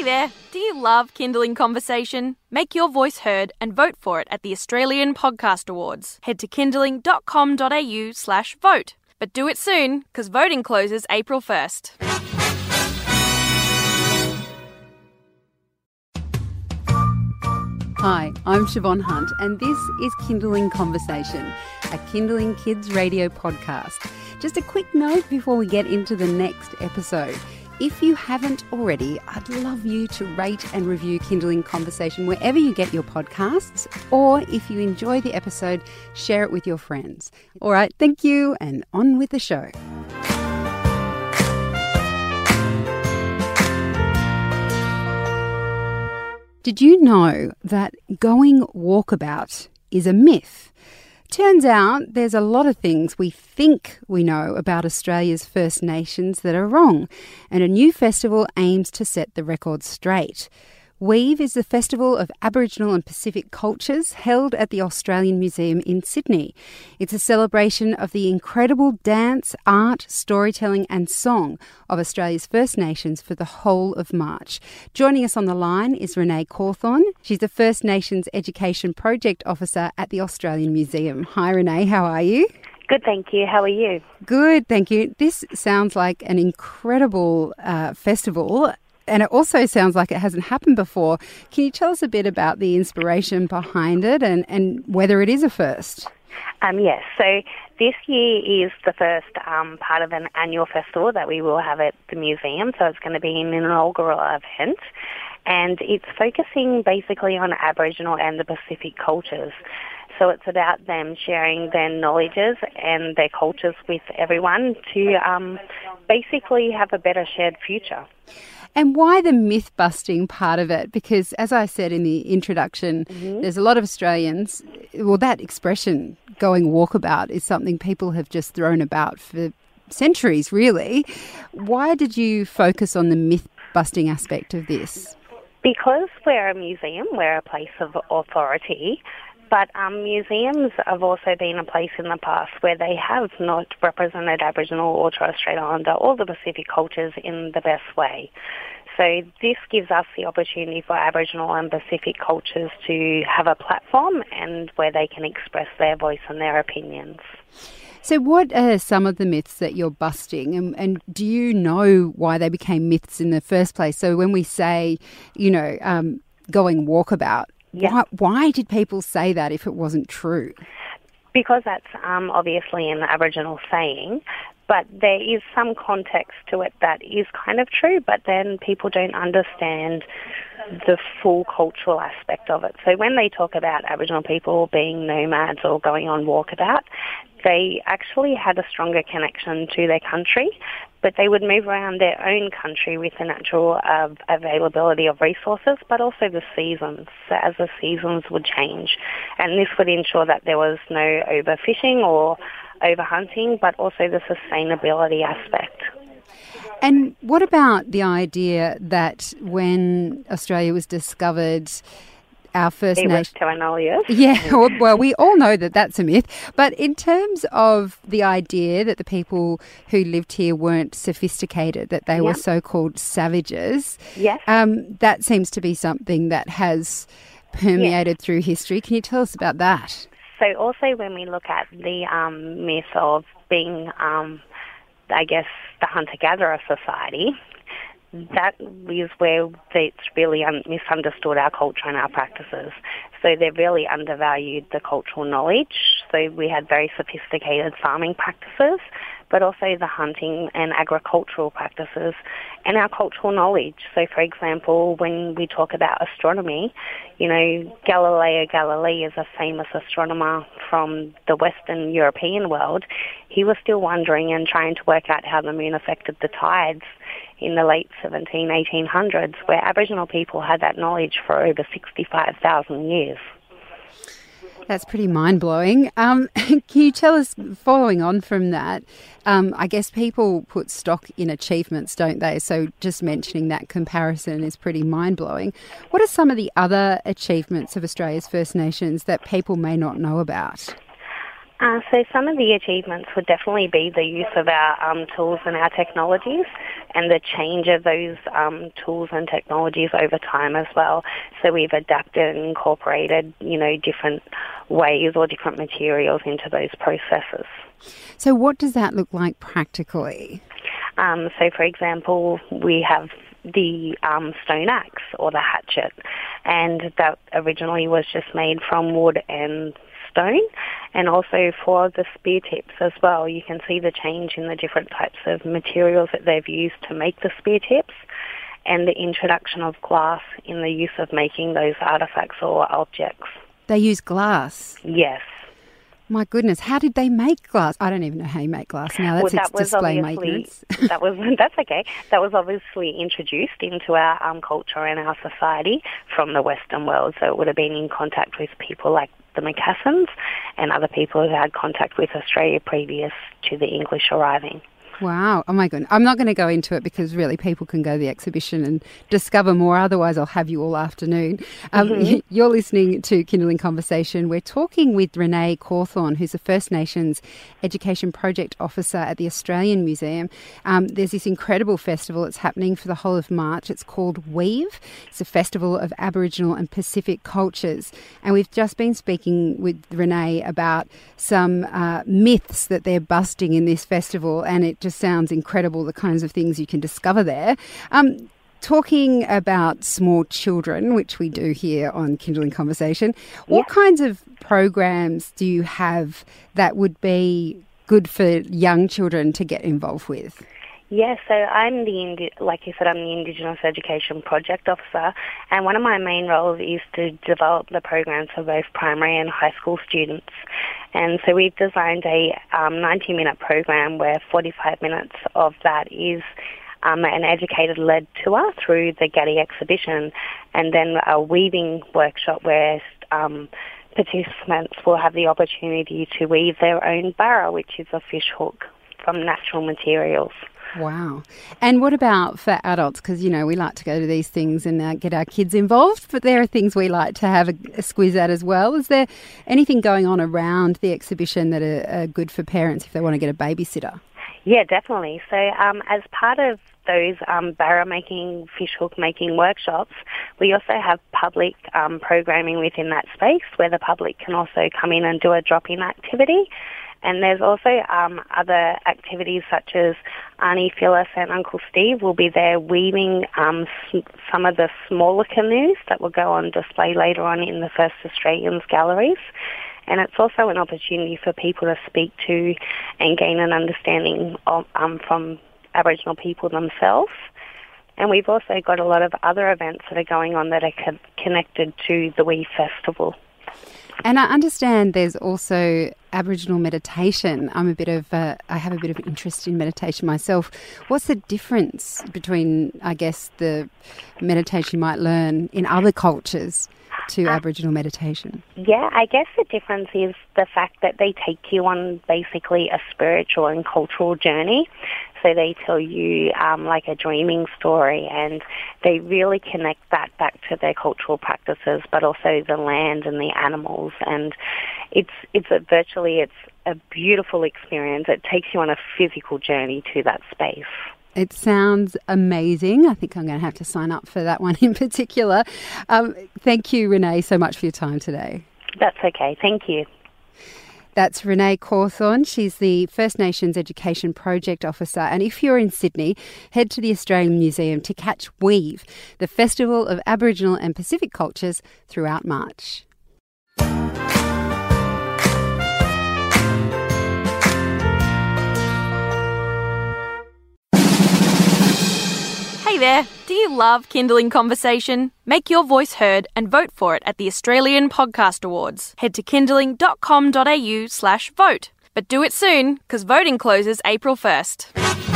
Hey there, do you love Kinderling Conversation? Make your voice heard and vote for it at the Australian Podcast Awards. Head to kinderling.com.au slash vote. But do it soon, because voting closes April 1st. Hi, I'm Siobhan Hunt, and this is Kinderling Conversation, a Kinderling Kids radio podcast. Just a quick note before we get into the next episode. If you haven't already, I'd love you to rate and review Kinderling Conversation wherever you get your podcasts, or if you enjoy the episode, share it with your friends. All right, thank you, and on with the show. Did you know that going walkabout is a myth? Turns out there's a lot of things we think we know about Australia's First Nations that are wrong, and a new festival aims to set the record straight. Weave is the festival of Aboriginal and Pacific cultures held at the Australian Museum in Sydney. It's a celebration of the incredible dance, art, storytelling, and song of Australia's First Nations for the whole of March. Joining us on the line is Renee Cawthorne. She's the First Nations Education Project Officer at the Australian Museum. Hi, Renee, how are you? Good, thank you. How are you? Good, thank you. This sounds like an incredible uh, festival and it also sounds like it hasn't happened before. Can you tell us a bit about the inspiration behind it and, and whether it is a first? Um, yes, so this year is the first um, part of an annual festival that we will have at the museum. So it's going to be an inaugural event, and it's focusing basically on Aboriginal and the Pacific cultures. So it's about them sharing their knowledges and their cultures with everyone to um, basically have a better shared future. And why the myth busting part of it? Because, as I said in the introduction, mm-hmm. there's a lot of Australians, well, that expression, going walkabout, is something people have just thrown about for centuries, really. Why did you focus on the myth busting aspect of this? Because we're a museum, we're a place of authority. But um, museums have also been a place in the past where they have not represented Aboriginal or Torres Strait Islander or the Pacific cultures in the best way. So this gives us the opportunity for Aboriginal and Pacific cultures to have a platform and where they can express their voice and their opinions. So, what are some of the myths that you're busting, and, and, do you know why they became myths in the first place? So, when we say, you know, um, going walkabout, yeah. Why, why did people say that if it wasn't true? Because that's um, obviously an Aboriginal saying, but there is some context to it that is kind of true, but then people don't understand the full cultural aspect of it. So when they talk about Aboriginal people being nomads or going on walkabout, they actually had a stronger connection to their country, but they would move around their own country with the natural uh, availability of resources, but also the seasons, so as the seasons would change. And this would ensure that there was no overfishing or overhunting, but also the sustainability aspect. And what about the idea that when Australia was discovered, our First Nations. to Yeah, well, we all know that that's a myth. But in terms of the idea that the people who lived here weren't sophisticated, that they were so called savages, yes. Um, that seems to be something that has permeated yes. through history. Can you tell us about that? So, also when we look at the um, myth of being, um, I guess, the hunter gatherer society, that is where it's really un- misunderstood our culture and our practices. So they've really undervalued the cultural knowledge. So we had very sophisticated farming practices, but also the hunting and agricultural practices and our cultural knowledge. So for example, when we talk about astronomy, you know, Galileo Galilei is a famous astronomer from the Western European world. He was still wondering and trying to work out how the moon affected the tides in the late 17, 1800s, where Aboriginal people had that knowledge for over 65,000 years. That's pretty mind blowing. Um, can you tell us, following on from that, um, I guess people put stock in achievements, don't they? So just mentioning that comparison is pretty mind blowing. What are some of the other achievements of Australia's First Nations that people may not know about? Uh, so some of the achievements would definitely be the use of our um, tools and our technologies and the change of those um, tools and technologies over time as well. So we've adapted and incorporated, you know, different ways or different materials into those processes. So what does that look like practically? Um, so for example, we have the um, stone axe or the hatchet, and that originally was just made from wood and stone and also for the spear tips as well. You can see the change in the different types of materials that they've used to make the spear tips and the introduction of glass in the use of making those artifacts or objects. They use glass? Yes. My goodness, how did they make glass? I don't even know how you make glass now. That's well, that display maintenance. that was that's okay. That was obviously introduced into our um, culture and our society from the Western world. So it would have been in contact with people like the Macassans and other people who had contact with Australia previous to the English arriving. Wow. Oh my goodness. I'm not going to go into it because really people can go to the exhibition and discover more. Otherwise, I'll have you all afternoon. Um, mm-hmm. You're listening to Kinderling Conversation. We're talking with Renee Cawthorne, who's the First Nations Education Project Officer at the Australian Museum. Um, there's this incredible festival that's happening for the whole of March. It's called Weave. It's a festival of Aboriginal and Pacific cultures. And we've just been speaking with Renee about some uh, myths that they're busting in this festival, and it just just sounds incredible, the kinds of things you can discover there. Um, talking about small children, which we do here on Kinderling Conversation, what kinds of programs do you have that would be good for young children to get involved with? Yes, so I'm the, like you said, I'm the Indigenous Education Project Officer, and one of my main roles is to develop the programs for both primary and high school students. And so we've designed a um, 90 minute program where 45 minutes of that is um, an educator led tour through the Getty exhibition, and then a weaving workshop where um, participants will have the opportunity to weave their own barra, which is a fish hook from natural materials. Wow. And what about for adults? Because, you know, we like to go to these things and uh, get our kids involved, but there are things we like to have a, a squeeze at as well. Is there anything going on around the exhibition that are, are good for parents if they want to get a babysitter? Yeah, definitely. So, um, as part of those um, barra making, fish hook making workshops, we also have public um, programming within that space where the public can also come in and do a drop in activity. And there's also um, other activities such as Auntie Phyllis and Uncle Steve will be there weaving um, some of the smaller canoes that will go on display later on in the First Australians galleries. And it's also an opportunity for people to speak to and gain an understanding of, um, from Aboriginal people themselves. And we've also got a lot of other events that are going on that are co- connected to the Weave Festival. And I understand there's also Aboriginal meditation. I'm a bit of a, I have a bit of interest in meditation myself. What's the difference between, I guess, the meditation you might learn in other cultures to uh, Aboriginal meditation? Yeah, I guess the difference is the fact that they take you on basically a spiritual and cultural journey. So they tell you um, like a dreaming story, and they really connect that back to their cultural practices, but also the land and the animals. And it's it's a virtually it's a beautiful experience. It takes you on a physical journey to that space. It sounds amazing. I think I'm going to have to sign up for that one in particular. Um, thank you, Renee, so much for your time today. That's okay. Thank you. That's Renee Cawthorne. She's the First Nations Education Project Officer. And if you're in Sydney, head to the Australian Museum to catch Weave, the Festival of Aboriginal and Pacific Cultures throughout March. Hey there, do you love Kinderling Conversation? Make your voice heard and vote for it at the Australian Podcast Awards. Head to kinderling.com.au slash vote. But do it soon, because voting closes April 1st.